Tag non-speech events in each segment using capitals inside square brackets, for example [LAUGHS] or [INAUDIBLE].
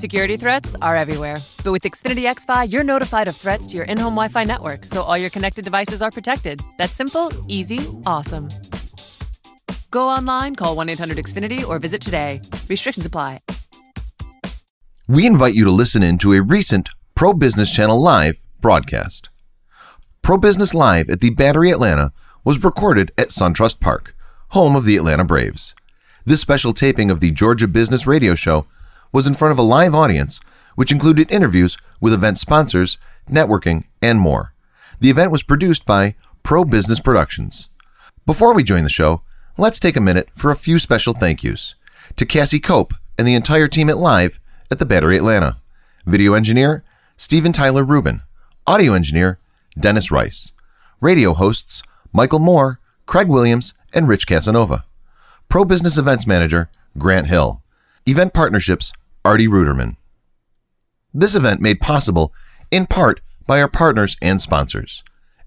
Security threats are everywhere. But with Xfinity XFi, you're notified of threats to your in home Wi Fi network, so all your connected devices are protected. That's simple, easy, awesome. Go online, call 1 800 Xfinity, or visit today. Restrictions apply. We invite you to listen in to a recent Pro Business Channel Live broadcast. Pro Business Live at the Battery Atlanta was recorded at SunTrust Park, home of the Atlanta Braves. This special taping of the Georgia Business Radio Show was in front of a live audience, which included interviews with event sponsors, networking, and more. The event was produced by Pro Business Productions. Before we join the show, let's take a minute for a few special thank yous to Cassie Cope and the entire team at Live at the Battery Atlanta. Video engineer, Steven Tyler Rubin. Audio engineer, Dennis Rice. Radio hosts, Michael Moore, Craig Williams, and Rich Casanova. Pro Business Events Manager, Grant Hill. Event Partnerships, Artie Ruderman. This event made possible in part by our partners and sponsors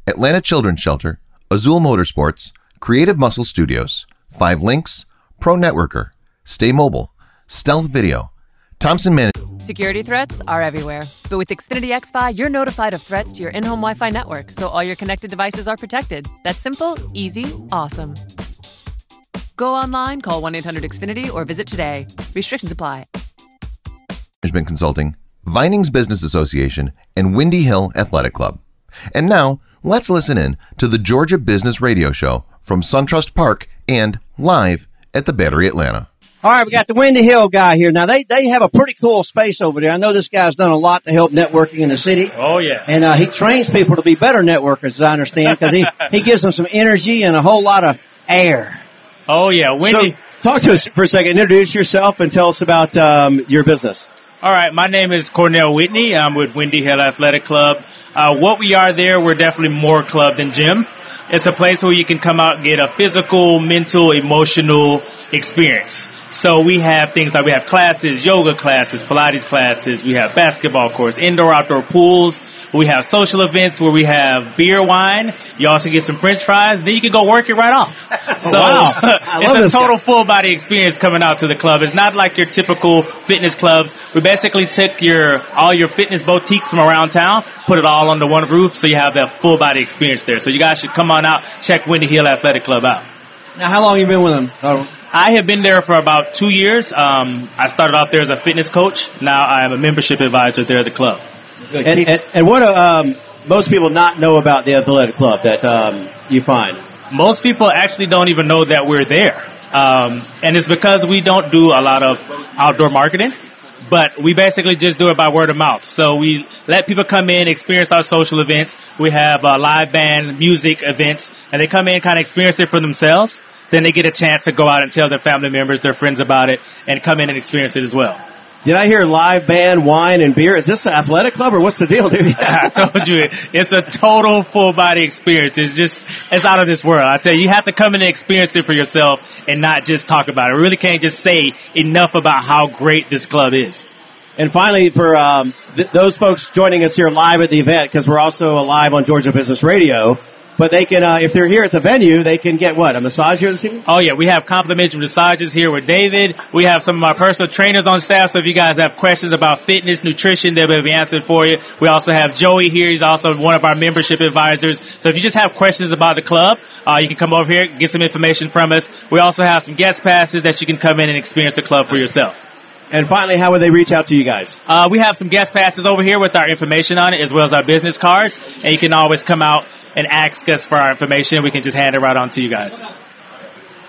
Atlanta Children's Shelter, Azul Motorsports, Creative Muscle Studios, Five Links, Pro Networker, Stay Mobile, Stealth Video, Thompson Management. Security threats are everywhere. But with Xfinity XFi, you're notified of threats to your in home Wi Fi network, so all your connected devices are protected. That's simple, easy, awesome. Go online, call 1 800 Xfinity, or visit today. Restrictions apply. Management Consulting, Vinings Business Association, and Windy Hill Athletic Club. And now, let's listen in to the Georgia Business Radio Show from SunTrust Park and live at the Battery Atlanta. All right, we got the Windy Hill guy here. Now they they have a pretty cool space over there. I know this guy's done a lot to help networking in the city. Oh yeah. And uh, he trains people to be better networkers, as I understand, because he [LAUGHS] he gives them some energy and a whole lot of air. Oh yeah, Windy. So, talk to us for a second. Introduce yourself and tell us about um, your business. All right, my name is Cornell Whitney. I'm with Windy Hill Athletic Club. Uh, what we are there, we're definitely more club than gym. It's a place where you can come out and get a physical, mental, emotional experience. So we have things like we have classes, yoga classes, Pilates classes, we have basketball courts, indoor outdoor pools, we have social events where we have beer, wine. You also get some french fries, then you can go work it right off. [LAUGHS] So wow. [LAUGHS] It's a total guy. full body experience coming out to the club. It's not like your typical fitness clubs. We basically took your all your fitness boutiques from around town, put it all under one roof so you have that full body experience there. So you guys should come on out, check Windy Hill Athletic Club out. Now, how long you been with them? Oh, I have been there for about two years. Um, I started off there as a fitness coach. Now I am a membership advisor there at the club. And, and, and what do um, most people not know about the athletic club that um, you find? Most people actually don't even know that we're there. Um, and it's because we don't do a lot of outdoor marketing. But we basically just do it by word of mouth. So we let people come in, experience our social events. We have uh, live band music events, and they come in, kind of experience it for themselves. Then they get a chance to go out and tell their family members, their friends about it, and come in and experience it as well. Did I hear live band, wine, and beer? Is this an athletic club or what's the deal, dude? [LAUGHS] I told you, it's a total full body experience. It's just, it's out of this world. I tell you, you have to come in and experience it for yourself and not just talk about it. We really can't just say enough about how great this club is. And finally, for um, th- those folks joining us here live at the event, because we're also live on Georgia Business Radio, but they can, uh, if they're here at the venue, they can get what? A massage here this evening? Oh yeah, we have complimentary massages here with David. We have some of our personal trainers on staff, so if you guys have questions about fitness, nutrition, they'll be answered for you. We also have Joey here. He's also one of our membership advisors. So if you just have questions about the club, uh, you can come over here, get some information from us. We also have some guest passes that you can come in and experience the club for yourself. And finally, how would they reach out to you guys? Uh, we have some guest passes over here with our information on it, as well as our business cards, and you can always come out and ask us for our information. We can just hand it right on to you guys.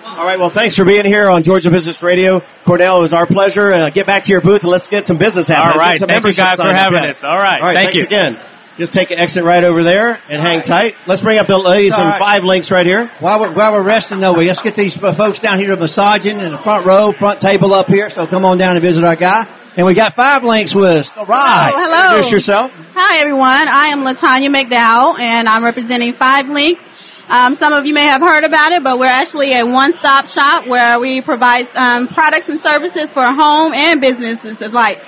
All right, well, thanks for being here on Georgia Business Radio. Cornell, it was our pleasure. Uh, get back to your booth and let's get some business happening. All Let's get right, some thank you guys for having us. All right, All right, thank thanks you. again. Just take an exit right over there and hang tight. Let's bring up the ladies All from right. Five Links right here. While we're, while we're resting, though, we let's get these folks down here to massaging in the front row, front table up here. So come on down and visit our guy. And we got five links with us. All right. Oh, hello. Introduce yourself. Hi, everyone. I am Latanya McDowell, and I'm representing Five Links. Um, some of you may have heard about it, but we're actually a one-stop shop where we provide um, products and services for home and businesses alike.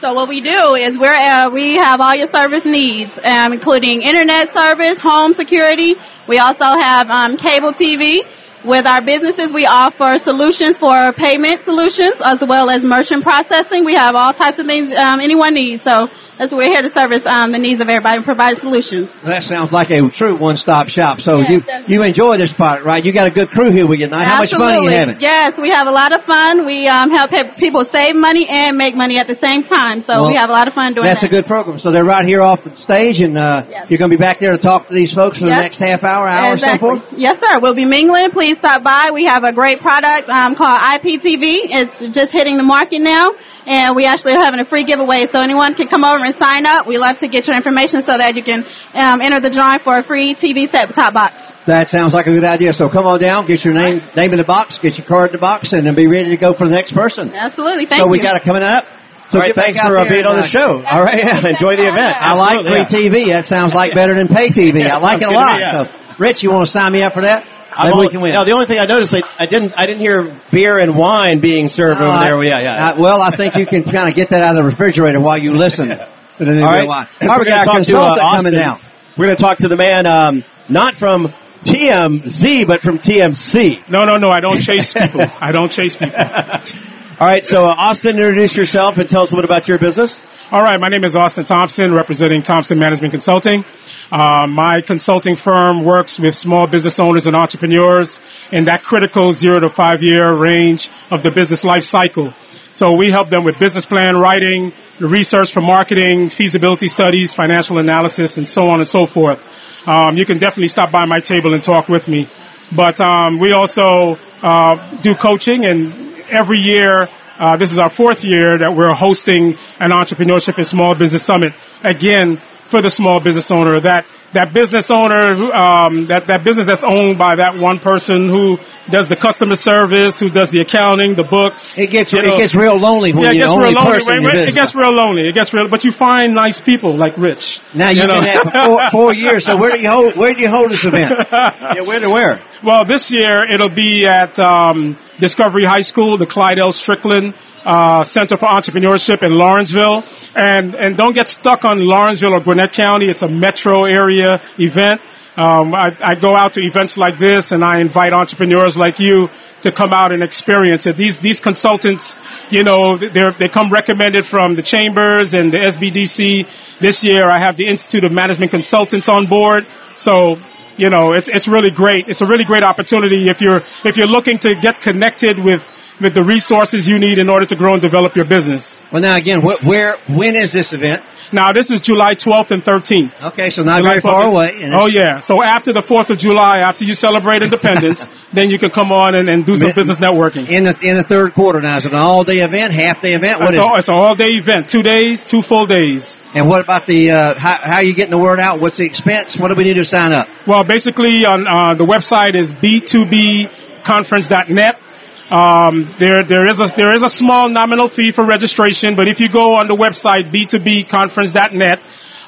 So what we do is we're uh, we have all your service needs, um, including internet service, home security. We also have um, cable TV. With our businesses, we offer solutions for payment solutions as well as merchant processing. We have all types of things um, anyone needs. So that's we're here to service um, the needs of everybody and provide solutions. That sounds like a true one-stop shop. So Yes, you definitely. you enjoy this product, right? You got a good crew here with you tonight. How much money you Absolutely. having? Yes, we have a lot of fun. We um, help people save money and make money at the same time. So Well, we have a lot of fun doing That's that. a good program. So they're right here off the stage, and uh, Yes. you're going to be back there to talk to these folks for the next half hour, hour, so Exactly. forth. Yes, sir. We'll be mingling. Please stop by. We have a great product um, called IPTV. It's just hitting the market now, and we actually are having a free giveaway. So anyone can come over and sign up. We love to get your information so that you can um, enter the drawing for a free TV set top box. That sounds like a good idea. So come on down, get your name name in the box, get your card in the box, and then be ready to go for the next person. Absolutely. Thank so you. So we got it coming up. So All right, thanks for uh, being on the uh, show. All right, yeah, enjoy the event. I like free yeah. TV. That sounds like better than pay TV. Yeah, I like it a lot. me, yeah. So, Rich, you want to sign me up for that? I'm Maybe all- we can win. Now, the only thing I noticed, I, I didn't, I didn't hear beer and wine being served over Uh, there. Yeah, yeah. uh, well, I think you can kind of get that out of the refrigerator while you listen to the new All right, Line. We're we gonna got our talk to, uh, consultant coming Austin. down. We're going to talk to the man, um, not from TMZ, but from TMC. No, no, no. I don't chase people. I don't chase people. [LAUGHS] All right, so uh, Austin, introduce yourself and tell us a little bit about your business. All right. My name is Austin Thompson, representing Thompson Management Consulting. Uh, my consulting firm works with small business owners and entrepreneurs in that critical zero to five year range of the business life cycle. So we help them with business plan writing, research for marketing, feasibility studies, financial analysis, and so on and so forth. Um, you can definitely stop by my table and talk with me. But um, we also uh, do coaching, and every year, uh, this is our fourth year that we're hosting an entrepreneurship and small business summit. Again, for the small business owner, that that business owner, um, that that business that's owned by that one person who does the customer service, who does the accounting, the books. It gets you know. it gets real lonely when yeah, it you're gets the only real lonely. person in Wait, your it gets real lonely. It gets real, but you find nice people like Rich. Now you've you know? been there for four, four years. So where do you hold where do you hold this event? [LAUGHS] Yeah, where to where? Well, this year it'll be at um, Discovery High School, the Clyde L. Strickland uh, Center for Entrepreneurship in Lawrenceville. And and don't get stuck on Lawrenceville or Gwinnett County. It's a metro area event. Um, I, I go out to events like this, and I invite entrepreneurs like you to come out and experience it. These these consultants, you know, they they come recommended from the chambers and the SBDC. This year, I have the Institute of Management Consultants on board. So you know, it's it's really great. It's a really great opportunity if you're if you're looking to get connected with with the resources you need in order to grow and develop your business. Well, now again, wh- where when is this event? Now, this is July 12th and 13th. Okay, so not July very far 12th. away. Oh yeah. So after the 4th of July, after you celebrate independence, [LAUGHS] then you can come on and, and do some business networking. In the in the third quarter now, is it an all day event, half day event? What It's, is all, it? it's an all-day event, two days, two full days. And what about the uh, how how are you getting the word out? What's the expense? What do we need to sign up? Well, basically, on uh, the website is b2bconference.net. Um, there, there is a there is a small nominal fee for registration, but if you go on the website b2bconference.net,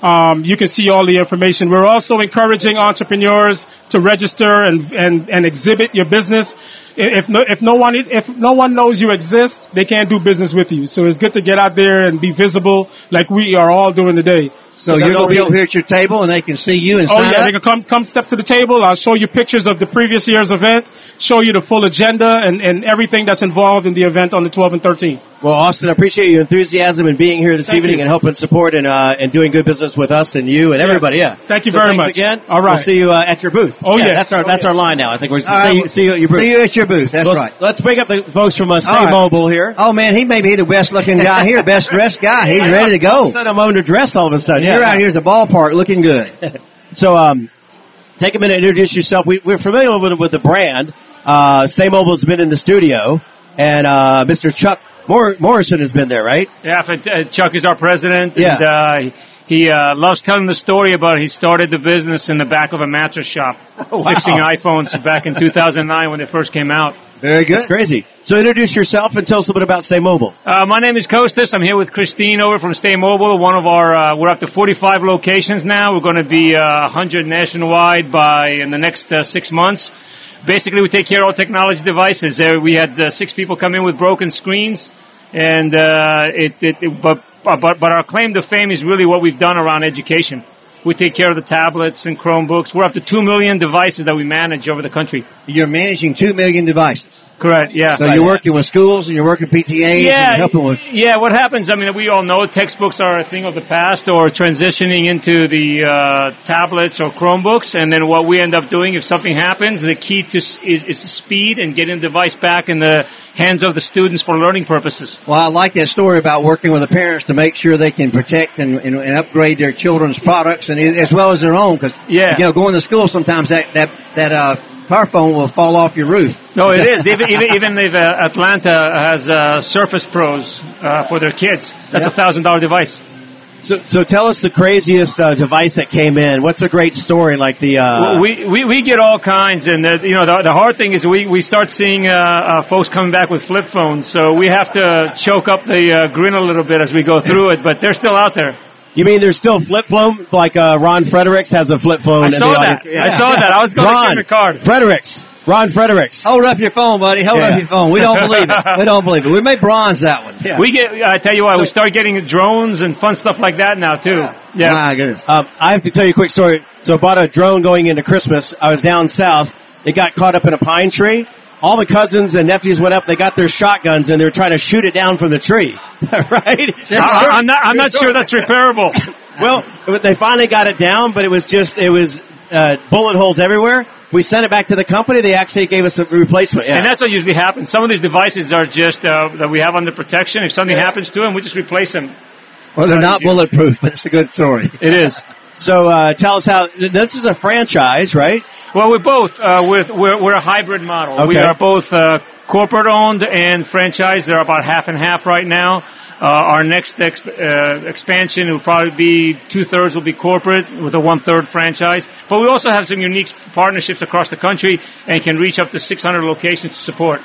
um, you can see all the information. We're also encouraging entrepreneurs to register and and, and exhibit your business. If no, if no one if no one knows you exist, they can't do business with you. So it's good to get out there and be visible, like we are all doing today. So, you're going to be over here at your table, and they can see you and Oh yeah, up. they can come come step to the table. I'll show you pictures of the previous year's event, show you the full agenda and, and everything that's involved in the event on the 12th and 13th. Well, Austin, I appreciate your enthusiasm and being here this Thank evening you. and helping support and uh, and doing good business with us and you and everybody. Yeah. Thank you So very much. again. All right. We'll see you uh, at your booth. Oh, yeah. yes. That's our Oh, that's yes. our line now. I think we're All right, see, you, see you at your booth. See you at your booth. That's let's, right. let's bring up the folks from uh, Stay right. Mobile here. Oh man, he may be the best looking guy here, best dressed guy. He's [LAUGHS] ready to All of go. a sudden, I'm under dress all of a sudden. You're out here at the ballpark looking good. [LAUGHS] So, um, take a minute to introduce yourself. We, we're familiar with, with the brand. Uh, Stay Mobile's been in the studio, and uh, Mr. Chuck Mor- Morrison has been there, right? Yeah, uh, Chuck is our president, Yeah. and uh, he uh, loves telling the story about he started the business in the back of a mattress shop, Oh, [LAUGHS] wow. fixing iPhones back in 2009 when they first came out. Very good. That's crazy. So, introduce yourself and tell us a little bit about Stay Mobile. Uh, my name is Kostas. I'm here with Christine over from Stay Mobile. One of our, uh, we're up to 45 locations now. We're going to be uh, 100 nationwide by in the next uh, six months. Basically, we take care of all technology devices. There, we had uh, six people come in with broken screens, and uh, it, it, it but, but but our claim to fame is really what we've done around education. We take care of the tablets and Chromebooks. We're up to 2 million devices that we manage over the country. You're managing two million devices. Correct, yeah. So you're working with schools and you're working PTAs yeah, and helping with. Yeah, what happens, I mean, we all know textbooks are a thing of the past or transitioning into the uh, tablets or Chromebooks. And then what we end up doing, if something happens, the key to is, is speed and getting the device back in the hands of the students for learning purposes. Well, I like that story about working with the parents to make sure they can protect and, and, and upgrade their children's products and as well as their own. Because Yeah. you know, going to school sometimes that that that uh, car phone will fall off your roof. No, it [LAUGHS] is. Even even, even if uh, Atlanta has uh, Surface Pros uh, for their kids, that's a thousand dollar device. So, so tell us the craziest uh, device that came in. What's a great story like the? Uh, we, we we get all kinds, and uh, you know the, the hard thing is we, we start seeing uh, uh, folks coming back with flip phones, so we have to choke up the uh, grin a little bit as we go through it. But they're still out there. you mean there's still flip phone? Like uh, Ron Fredericks has a flip phone. I in saw the that. audience. I saw that. I was going Ron to give him a card. Fredericks. Ron Fredericks. Hold up your phone, buddy. Hold Yeah. up your phone. We don't believe it. We don't believe it. We may bronze that one. Yeah. We get. I tell you what, we start getting drones and fun stuff like that now too. Yeah. My goodness. Um, I have to tell you a quick story. So I bought a drone going into Christmas. I was down south. It got caught up in a pine tree. All the cousins and nephews went up. They got their shotguns and they were trying to shoot it down from the tree. [LAUGHS] right? [LAUGHS] I, I'm not. I'm not sure that's [LAUGHS] repairable. Well, they finally got it down, but it was just it was uh, bullet holes everywhere. We sent it back to the company. They actually gave us a replacement. Yeah. And that's what usually happens. Some of these devices are just uh, that we have under protection. If something happens to them, we just replace them. Well, they're not bulletproof, [LAUGHS] but it's a good story. It is. so uh, tell us how this is a franchise, right? Well, we're both. Uh, with we're, we're a hybrid model. Okay. We are both uh, corporate owned and franchise. They're about half and half right now. Uh, our next exp- uh, expansion will probably be two thirds will be corporate with a one third franchise. But we also have some unique partnerships across the country and can reach up to 600 locations to support.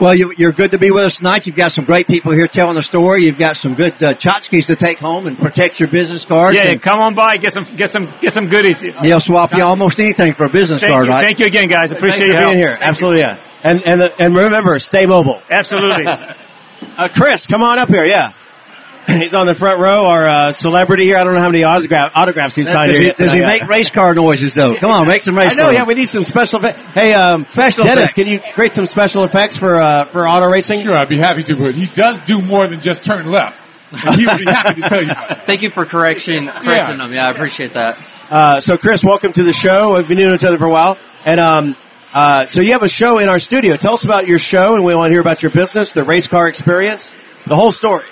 Well, you, you're good to be with us tonight. You've got some great people here telling the story. You've got some good uh, tchotchkes to take home and protect your business card. Yeah, And come on by, get some, get some, get some goodies. They'll swap you almost anything for a business Thank card, you, right? thank you again, guys. Appreciate Thanks your being help. here. Absolutely, yeah. And and and remember, stay mobile. Absolutely. [LAUGHS] Uh, Chris, come on up here. Yeah. [CLEARS THROAT] He's on the front row, our uh, celebrity here. I don't know how many autograph, autographs he's signed Does here. he, yet does he tonight. make race car noises though? Come on, make some [LAUGHS] race I know, car yeah, we need some special effects. Hey, um, Special Dennis, effects. can you create some special effects for uh, for auto racing? Sure, I'd be happy to, but he does do more than just turn left. And he would be happy to tell you about. [LAUGHS] Thank you for correction, correcting them. Yeah, I appreciate that. Uh, so, Chris, welcome to the show. We've been knowing each other for a while, and um, uh, so you have a show in our studio. Tell us about your show, and we want to hear about your business, the race car experience, the whole story.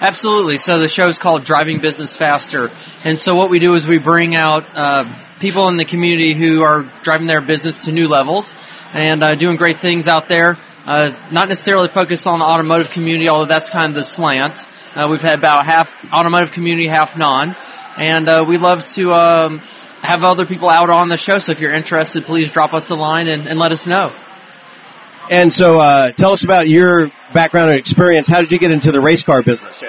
Absolutely. So the show is called Driving Business Faster, and so what we do is we bring out uh, people in the community who are driving their business to new levels and uh, doing great things out there. Uh, not necessarily focused on the automotive community, although that's kind of the slant. Uh, we've had about half automotive community, half non, and uh, we love to um, have other people out on the show. So if you're interested, please drop us a line and, and let us know. And so, uh, tell us about your background and experience. How did you get into the race car business?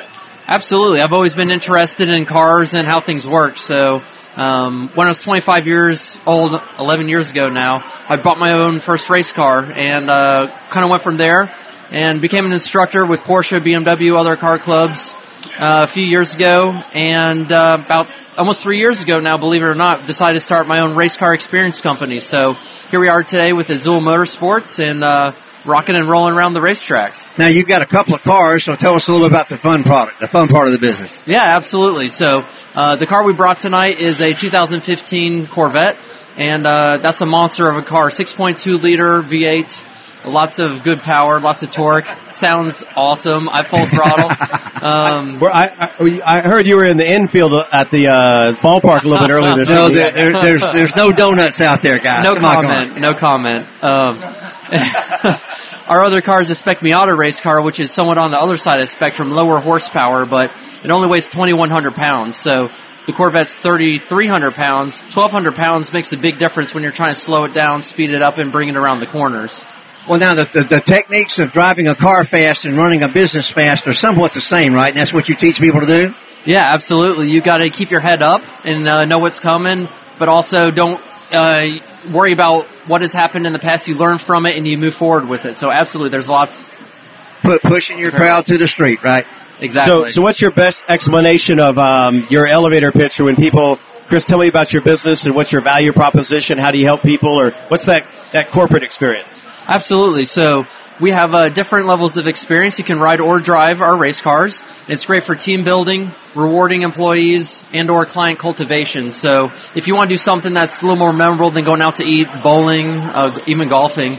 Absolutely. I've always been interested in cars and how things work. So, um, when I was 25 years old, 11 years ago now, I bought my own first race car and uh, kind of went from there and became an instructor with Porsche, BMW, other car clubs uh, a few years ago. And uh, about almost three years ago now, believe it or not, decided to start my own race car experience company. So here we are today with Azul Motorsports and uh, rocking and rolling around the racetracks. Now you've got a couple of cars, so tell us a little bit about the fun product, the fun part of the business. Yeah, absolutely. So uh, the car we brought tonight is a 2015 Corvette, and uh, that's a monster of a car, 6.2 liter V8. Lots of good power, lots of torque. Sounds awesome. I full [LAUGHS] throttle. Um, Well, I, I I heard you were in the infield at the uh, ballpark a little bit earlier this No, week. there, there, there's there's no donuts out there, guys. no Come on, comment. on. No comment. Um, [LAUGHS] our other car is a Spec Miata race car, which is somewhat on the other side of the spectrum, lower horsepower, but it only weighs 2,100 pounds. So the Corvette's 3,300 pounds. 1,200 pounds makes a big difference when you're trying to slow it down, speed it up, and bring it around the corners. Well, now the, the the techniques of driving a car fast and running a business fast are somewhat the same, right? And that's what you teach people to do. Yeah, absolutely. You got to keep your head up and uh, know what's coming, but also don't uh, worry about what has happened in the past. You learn from it and you move forward with it. So absolutely, there's lots. Put pushing your crowd to the street, right? Exactly. So, so what's your best explanation of um, your elevator pitch when people, Chris, tell me about your business and what's your value proposition? How do you help people, or what's that that corporate experience? Absolutely. So we have uh, different levels of experience. You can ride or drive our race cars. It's great for team building, rewarding employees, and or client cultivation. So if you want to do something that's a little more memorable than going out to eat, bowling, uh, even golfing,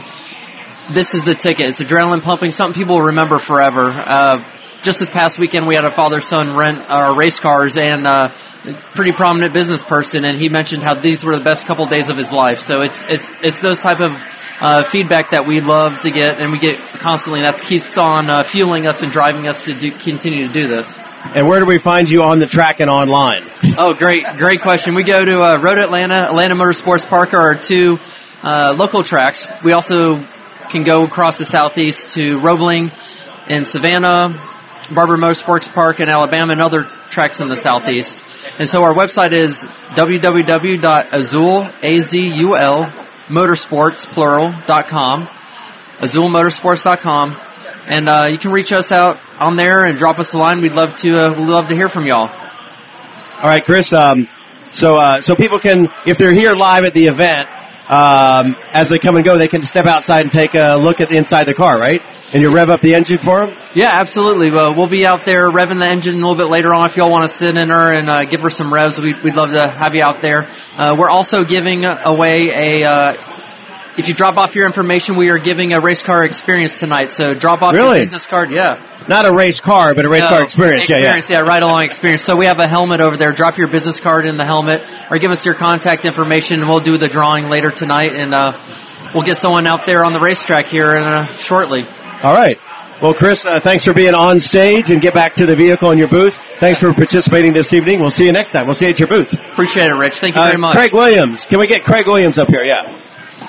this is the ticket. It's adrenaline pumping, something people will remember forever. Uh, just this past weekend, we had a father-son rent our race cars, and uh, a pretty prominent business person, and he mentioned how these were the best couple days of his life. So it's it's it's those type of uh, feedback that we love to get, and we get constantly. That keeps on uh, fueling us and driving us to do, continue to do this. And where do we find you on the track and online? Oh, great, great question. We go to uh, Road Atlanta, Atlanta Motorsports Park are our two uh, local tracks. We also can go across the southeast to Roebling in Savannah, Barber Motorsports Park in Alabama, and other tracks in the southeast. And so our website is www.azul, A-Z-U-L, motorsports, azulmotorsports.com. And uh, you can reach us out on there and drop us a line. We'd love to uh, we'd love to hear from y'all. All right, Chris. Um, so uh, so people can, if they're here live at the event, um, as they come and go, they can step outside and take a look at the inside of the car, right? And you rev up the engine for them. Yeah, absolutely. Well, we'll be out there revving the engine a little bit later on. If y'all want to sit in her and uh, give her some revs, we'd, we'd love to have you out there. Uh, we're also giving away a. If you drop off your information, we are giving a race car experience tonight. So drop off Really? your business card. Yeah. Not a race car, but a race No, car experience. Yeah. Experience, yeah, ride along experience. So we have a helmet over there. Drop your business card in the helmet, or give us your contact information, and we'll do the drawing later tonight, and uh, we'll get someone out there on the racetrack here in, uh, shortly. All right. Well, Chris, uh, thanks for being on stage and get back to the vehicle in your booth. Thanks for participating this evening. We'll see you next time. We'll see you at your booth. Appreciate it, Rich. Thank you Uh, very much. Craig Williams. Can we get Craig Williams up here? Yeah.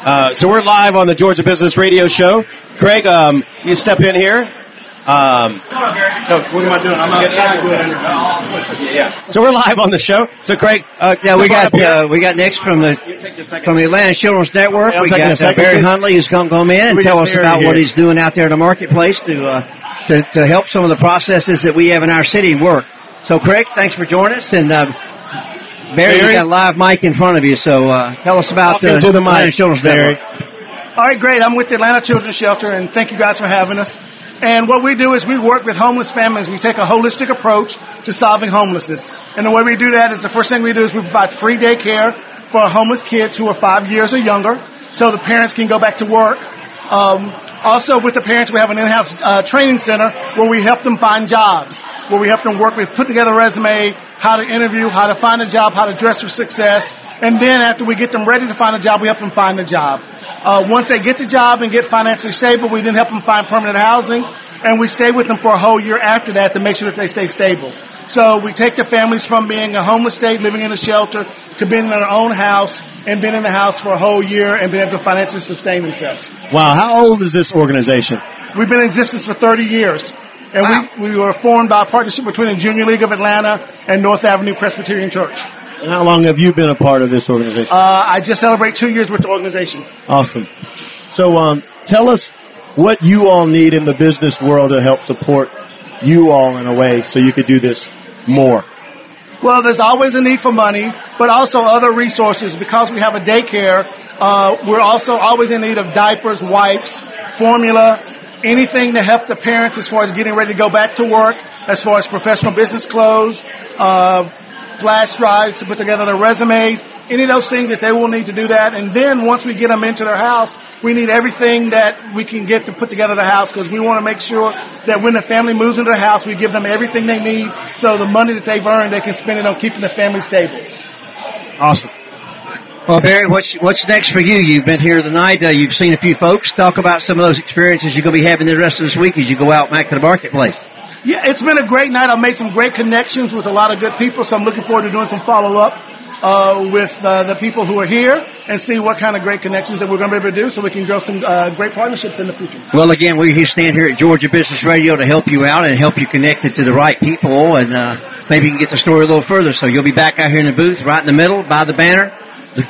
Uh, so we're live on the Georgia Business Radio Show. Craig, um, you step in here. Um, no, what am I doing? I'm outside. Yeah. So we're live on the show. So Craig, uh, Yeah, we got up uh, we got next from the from the Atlanta Children's Network. Yeah, we got uh, Barry. Huntley who's going to come in and tell us Barry about what he's doing out there in the marketplace to uh, to to help some of the processes that we have in our city work. So, Craig, thanks for joining us. And uh, Barry, you Barry? got a live mic in front of you, so uh, tell us about Talk into uh, the mic, Atlanta Children's Barry. Network. All right, great. I'm with the Atlanta Children's Shelter, and thank you guys for having us. And what we do is we work with homeless families. We take a holistic approach to solving homelessness. And the way we do that is the first thing we do is we provide free daycare for homeless kids who are five years or younger, so the parents can go back to work. Um, also, with the parents, we have an in-house uh, training center where we help them find jobs, where we help them work with put together a resume, how to interview, how to find a job, how to dress for success, and then after we get them ready to find a job, we help them find the job. Uh, once they get the job and get financially stable, we then help them find permanent housing, and we stay with them for a whole year after that to make sure that they stay stable. So we take the families from being a homeless state, living in a shelter, to being in their own house and being in the house for a whole year and being able to financially sustain themselves. Wow, how old is this organization? We've been in existence for 30 years. And we, we were formed by a partnership between the Junior League of Atlanta and North Avenue Presbyterian Church. And how long have you been a part of this organization? Uh, I just celebrate two years with the organization. Awesome. So, um, tell us what you all need in the business world to help support you all in a way so you could do this more. Well, there's always a need for money, but also other resources. Because we have a daycare, uh, we're also always in need of diapers, wipes, formula, anything to help the parents as far as getting ready to go back to work, as far as professional business clothes, uh, flash drives to put together their resumes, any of those things that they will need to do that. And then once we get them into their house, we need everything that we can get to put together the house because we want to make sure that when the family moves into the house, we give them everything they need so the money that they've earned, they can spend it on keeping the family stable. Awesome. Well, Barry, what's what's next for you? You've been here tonight. Uh, you've seen a few folks. Talk about some of those experiences you're going to be having the rest of this week as you go out back to the marketplace. Yeah, it's been a great night. I've made some great connections with a lot of good people, so I'm looking forward to doing some follow up uh, with uh, the people who are here and see what kind of great connections that we're going to be able to do so we can grow some uh, great partnerships in the future. Well, again, we stand here at Georgia Business Radio to help you out and help you connect it to the right people, and uh, maybe you can get the story a little further. So you'll be back out here in the booth, right in the middle, by the banner.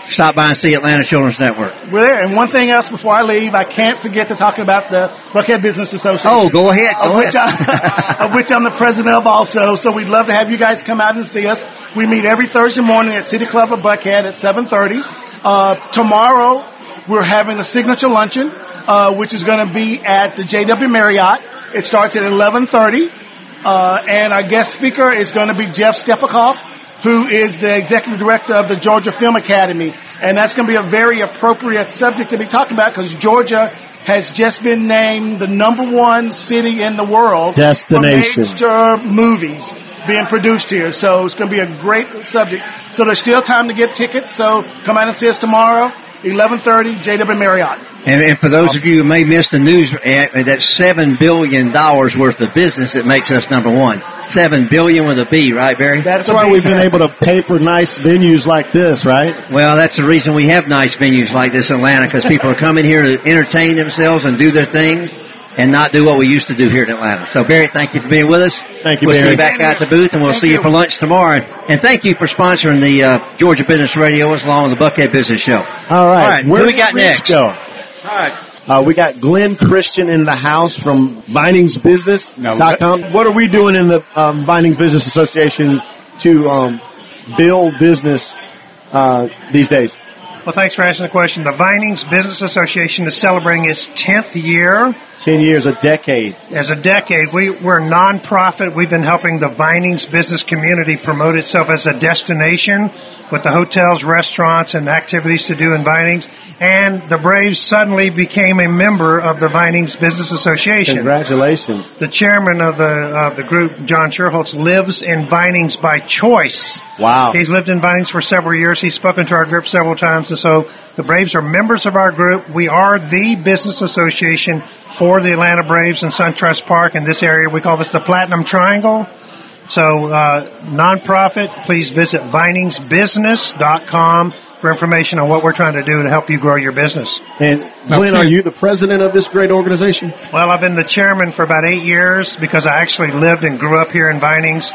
Stop by and see Atlanta Children's Network. We're there. And one thing else before I leave, I can't forget to talk about the Buckhead Business Association. Oh, go ahead. Go of, ahead. Which I, [LAUGHS] of which I'm the president of also. So we'd love to have you guys come out and see us. We meet every Thursday morning at City Club of Buckhead at 7:30. Uh, tomorrow we're having a signature luncheon, uh, which is going to be at the JW Marriott. It starts at 11:30, uh, and our guest speaker is going to be Jeff Stepakoff, who is the executive director of the Georgia Film Academy, and that's going to be a very appropriate subject to be talking about because Georgia has just been named the number one city in the world Destination. for major movies being produced here. So it's going to be a great subject. So there's still time to get tickets. So come out and see us tomorrow, 11:30, JW Marriott. And, and for those of you who may miss the news, uh, that's seven billion dollars worth of business that makes us number one. Seven billion with a B, right, Barry? That's why we've been able to pay for nice venues like this, right? Well, that's the reason we have nice venues like this in Atlanta because people are coming here to entertain themselves and do their things and not do what we used to do here in Atlanta. So, Barry, thank you for being with us. Thank you, We'll Barry. see you back out at the booth and we'll Thank see you. you. for lunch tomorrow. And thank you for sponsoring the uh, Georgia Business Radio as along with the Buckhead Business Show. All right. All right, Where who we did got next? Go? All right. Uh, we got Glenn Christian in the house from ViningsBusiness.com. What are we doing in the um, Vinings Business Association to um, build business uh, these days? Well, thanks for asking the question. The Vinings Business Association is celebrating its 10th year. Ten years, a decade. As a decade, we, we're a nonprofit. We've been helping the Vinings business community promote itself as a destination with the hotels, restaurants, and activities to do in Vinings. And the Braves suddenly became a member of the Vinings Business Association. Congratulations. The chairman of the of the group, John Schuerholz, lives in Vinings by choice. Wow. He's lived in Vinings for several years. He's spoken to our group several times, and so the Braves are members of our group. We are the business association for the Atlanta Braves and SunTrust Park in this area. We call this the Platinum Triangle. So, uh, nonprofit, please visit ViningsBusiness.com for information on what we're trying to do to help you grow your business. And Glenn, are you the president of this great organization? Well, I've been the chairman for about eight years because I actually lived and grew up here in Vinings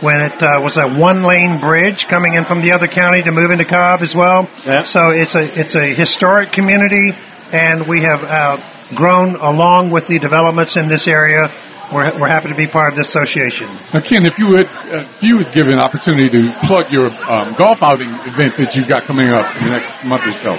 when it uh, was a one-lane bridge coming in from the other county to move into Cobb as well. So it's a it's a historic community, and we have uh, grown along with the developments in this area. We're, we're happy to be part of this association. Now, Ken, if you would, uh, if you would give an opportunity to plug your um, golf outing event that you've got coming up in the next month or so.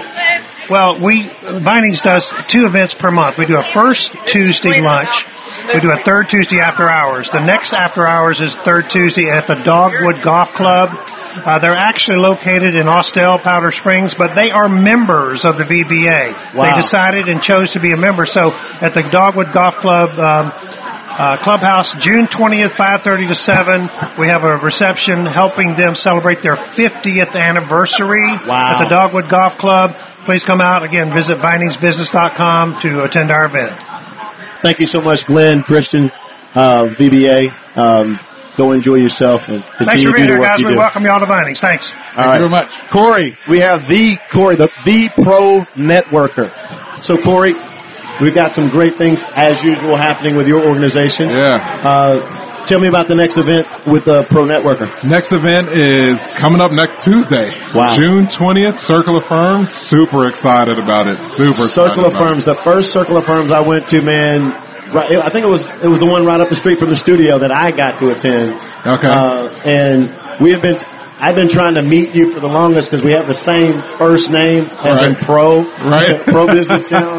Well, we Vinings does two events per month. We do a first Tuesday lunch. We do a third Tuesday after hours. The next after hours is third Tuesday at the Dogwood Golf Club. Uh, they're actually located in Austell, Powder Springs, but they are members of the VBA. Wow. They decided and chose to be a member. So at the Dogwood Golf Club, um, uh, clubhouse June 20th, 5:30 to 7. We have a reception helping them celebrate their 50th anniversary Wow. at the Dogwood Golf Club. Please come out again. Visit ViningsBusiness.com to attend our event. Thank you so much, Glenn Christian, uh, VBA. Um, go enjoy yourself and Thanks continue for to being do the here, work guys. you We do. welcome you all to Vinings. Thanks. All right. very much. Corey, we have the Corey, the the pro networker. So Corey, we've got some great things as usual happening with your organization. Yeah. Uh, tell me about the next event with the pro networker. Next event is coming up next Tuesday. Wow. June 20th, Circle of Firms. Super excited about it. Super Circle of Firms. The first Circle of Firms I went to, man. Right, I think it was it was the one right up the street from the studio that I got to attend. Okay. Uh, and we have been. I've been trying to meet you for the longest because we have the same first name as in pro, Right. [LAUGHS] pro business channel,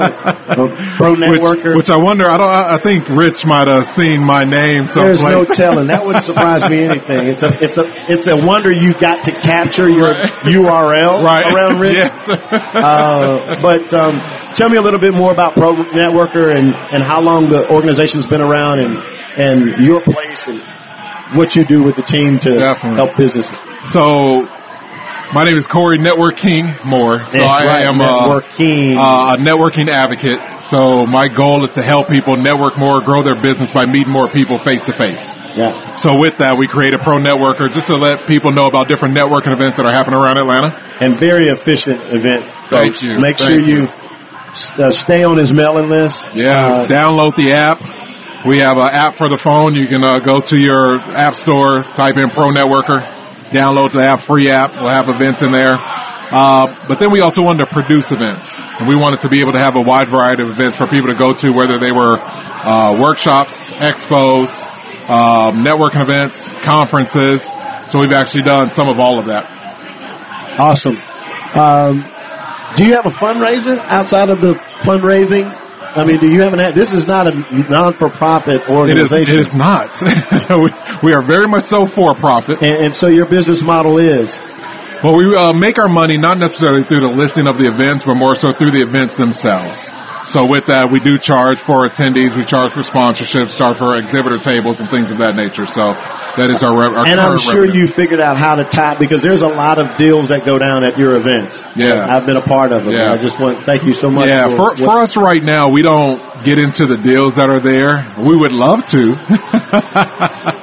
pro networker. Which, which I wonder, I don't, I think Rich might have seen my name There's no [LAUGHS] telling. That wouldn't surprise me anything. It's a it's a it's a wonder you got to capture your URL [LAUGHS] Right. around Rich. Yes. uh, but um, tell me a little bit more about Pro Networker and, and how long the organization's been around and and your place and what you do with the team to Definitely. help businesses. So, my name is Corey Network King Moore. So That's I right, am networking. A, uh, a networking advocate. So my goal is to help people network more, grow their business by meeting more people face to face. Yeah. So with that, we create a Pro Networker just to let people know about different networking events that are happening around Atlanta. And very efficient event. Thank you. Make Thank sure you. you uh, stay on his mailing list. Yeah, Uh, download the app. We have an app for the phone. You can uh, go to your app store, type in Pro Networker, download the app, free app. We'll have events in there. Uh, but then we also wanted to produce events, and we wanted to be able to have a wide variety of events for people to go to, whether they were uh, workshops, expos, um, networking events, conferences. So we've actually done some of all of that. Awesome. Um, do you have a fundraiser outside of the fundraising? I mean, do you have an? This is not a non-for-profit organization. It is, it is not. [LAUGHS] we, we, are very much so for-profit. And, and, so your business model is? Well, we uh, make our money not necessarily through the listing of the events, but more so through the events themselves. So with that, we do charge for attendees, we charge for sponsorships, charge for exhibitor tables and things of that nature. So that is our, our and I'm sure revenue. you figured out how to tap because there's a lot of deals that go down at your events. Yeah, I've been a part of it. Yeah. I just want thank you so much. Yeah, for, for, for us right now, we don't get into the deals that are there. We would love to.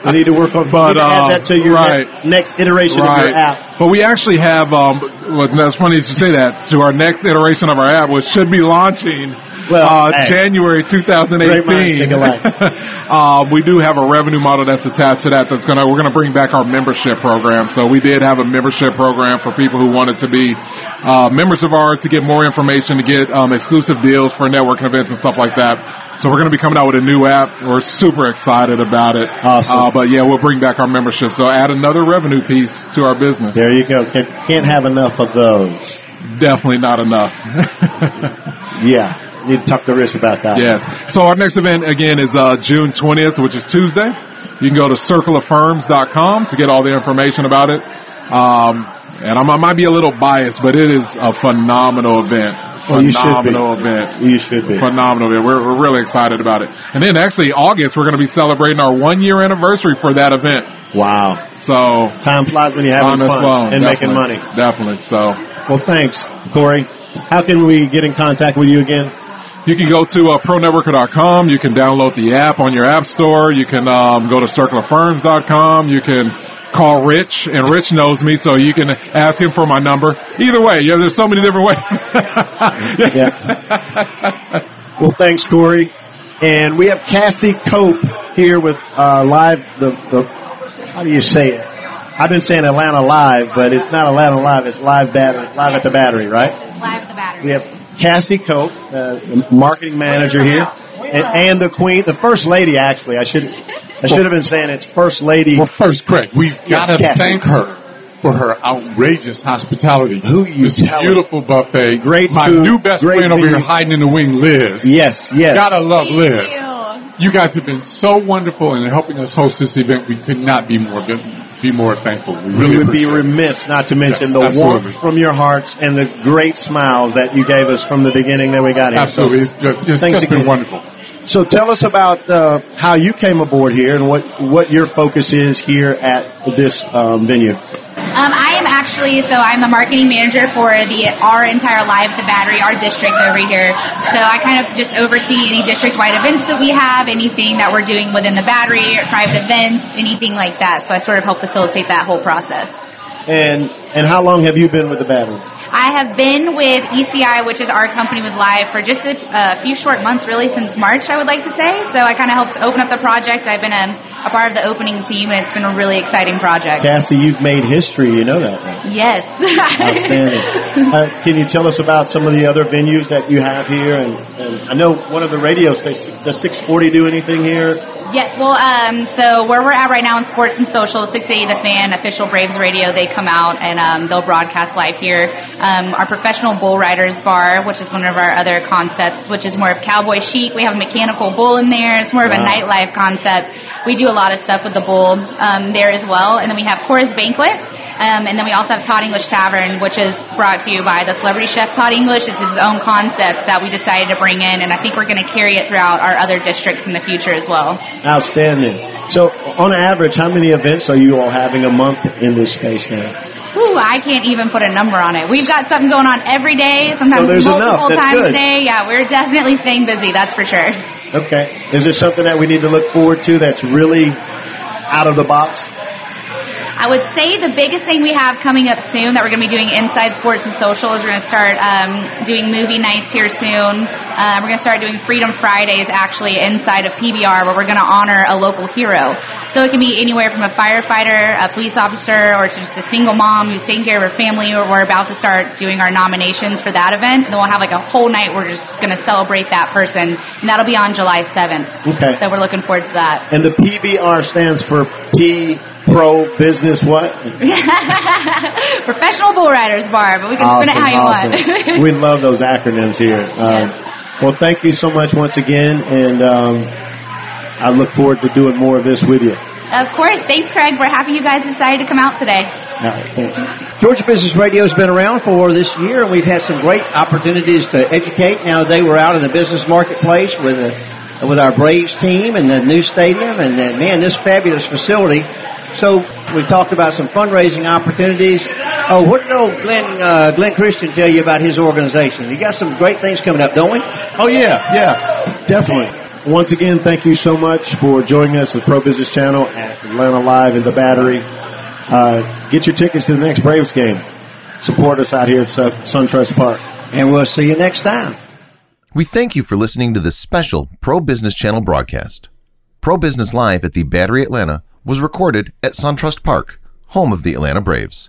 we need to work on, [LAUGHS] but uh, add that to your right. next iteration right. of your app. But we actually have. Um, well, that's funny you say that. To our next iteration of our app, which should be launching well, uh, hey. January 2018. [LAUGHS] uh, we do have a revenue model that's attached to that. That's gonna we're gonna bring back our membership program. So we did have a membership program for people who wanted to be uh, members of ours to get more information, to get um, exclusive deals for networking events and stuff like that. So we're going to be coming out with a new app. We're super excited about it. Awesome. Uh, but yeah, we'll bring back our membership. So add another revenue piece to our business. There you go. Can't have enough of those. Definitely not enough. [LAUGHS] yeah need to talk to Rich about that. Yes. So our next event again is uh, June 20th, which is Tuesday. You can go to circleoffirms.com to get all the information about it. Um, and I'm, i might be a little biased, but it is a phenomenal event. Phenomenal you event. You should be. Phenomenal event. We're, we're really excited about it. And then actually August, we're going to be celebrating our one year anniversary for that event. Wow. So time flies when you're having fun and making money. Definitely. So. Well, thanks, Corey. How can we get in contact with you again? You can go to uh, pronetworker.com. You can download the app on your app store. You can um, go to circleoffirms.com. You can call Rich, and Rich knows me, so you can ask him for my number. Either way, yeah, there's so many different ways. [LAUGHS] yeah. Well, thanks, Corey. And we have Cassie Cope here with uh, live the, the how do you say it? I've been saying Atlanta Live, but it's not Atlanta Live. It's live battery, live at the battery, right? Live at the battery. We have Cassie Cope, uh, the marketing manager here, and, and, the queen, the first lady. Actually, I should I should have been saying it's first lady. Well, first, Craig, we've got to thank her for her outrageous hospitality. Who you this beautiful buffet. Great My food, new best friend over here hiding in the wing, Liz. Yes, yes. Gotta love Liz. You. you guys have been so wonderful in helping us host this event. We could not be more be more thankful. We, really would be remiss not to mention yes, the absolutely. warmth from your hearts and the great smiles that you gave us from the beginning that we got here. Absolutely, so, it's just, it's just been wonderful. So tell us about uh, how you came aboard here and what what your focus is here at this um, venue. Um, I am actually so I'm the marketing manager for the our entire live the battery our district over here. So I kind of just oversee any district wide events that we have, anything that we're doing within the battery, private events, anything like that. So I sort of help facilitate that whole process. And and how long have you been with the battery? I have been with ECI, which is our company with Live, for just a, a few short months, really since March, I would like to say. So I kind of helped open up the project. I've been a, a, part of the opening team, and it's been a really exciting project. Cassie, you've made history. You know that, right? Yes. [LAUGHS] Outstanding. uh, can you tell us about some of the other venues that you have here? And, and I know one of the radios, does 640 do anything here? Yes, well, um, so where we're at right now in sports and social, 680 The Fan, official Braves radio, they come out and um, they'll broadcast live here. Um, our professional bull riders bar, which is one of our other concepts, which is more of cowboy chic. We have a mechanical bull in there. It's more of wow. a nightlife concept. We do a lot of stuff with the bull um, there as well. And then we have Chorus Banquet. Um, and then we also have Todd English Tavern, which is brought to you by the celebrity chef Todd English. It's his own concept that we decided to bring in, and I think we're going to carry it throughout our other districts in the future as well. Outstanding. So, on average, how many events are you all having a month in this space now? Ooh, I can't even put a number on it. We've got something going on every day, sometimes so multiple times good. a day. Yeah, we're definitely staying busy, that's for sure. Okay. Is there something that we need to look forward to that's really out of the box? I would say the biggest thing we have coming up soon that we're going to be doing inside sports and social is we're going to start um, doing movie nights here soon. Uh, we're going to start doing Freedom Fridays actually inside of PBR where we're going to honor a local hero. So it can be anywhere from a firefighter, a police officer, or to just a single mom who's taking care of her family. Or we're about to start doing our nominations for that event. And then we'll have like a whole night. We're just going to celebrate that person, and that'll be on July 7th. Okay. So we're looking forward to that. And the PBR stands for P Pro Business what? [LAUGHS] Professional Bull Riders Bar, but we can awesome, spin it how you awesome. want. we love those acronyms here. [LAUGHS] Um, Well, thank you so much once again, and um, I look forward to doing more of this with you. of course. Thanks, Craig. We're happy you guys decided to come out today. All right, thanks. Georgia Business Radio has been around for this year, and we've had some great opportunities to educate. Now they were out in the business marketplace with a, with our Braves team and the new stadium, and then, man, this fabulous facility. So we talked about some fundraising opportunities. Oh, what did old Glenn uh, Glenn Christian tell you about his organization? He got some great things coming up, don't we? Oh yeah, yeah, definitely. Once again, thank you so much for joining us at Pro Business Channel at Atlanta Live in the Battery. Uh, get your tickets to the next Braves game. Support us out here at Sun- SunTrust Park. And we'll see you next time. We thank you for listening to this special Pro Business Channel broadcast. Pro Business Live at the Battery Atlanta was recorded at SunTrust Park, home of the Atlanta Braves.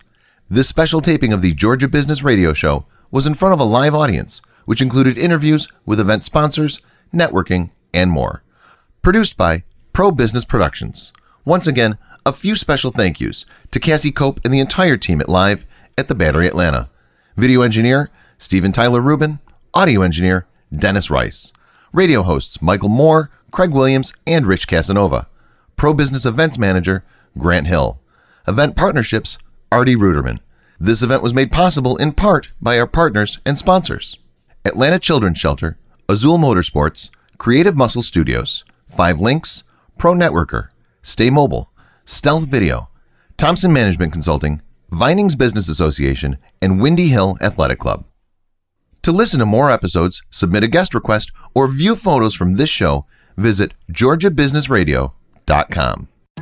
This special taping of the Georgia Business Radio Show was in front of a live audience, which included interviews with event sponsors, networking, and more. Produced by Pro Business Productions. Once again, a few special thank yous to Cassie Cope and the entire team at Live at the Battery Atlanta. Video engineer, Steven Tyler Rubin. Audio engineer, Dennis Rice. Radio hosts, Michael Moore, Craig Williams, and Rich Casanova. Pro Business Events Manager, Grant Hill. Event Partnerships, Artie Ruderman. This event was made possible in part by our partners and sponsors. Atlanta Children's Shelter, Azul Motorsports, Creative Muscle Studios, Five Links, Pro Networker, Staymobile, Stealth Video, Thompson Management Consulting, Vinings Business Association, and Windy Hill Athletic Club. To listen to more episodes, submit a guest request, or view photos from this show, visit georgiabusinessradio.com com.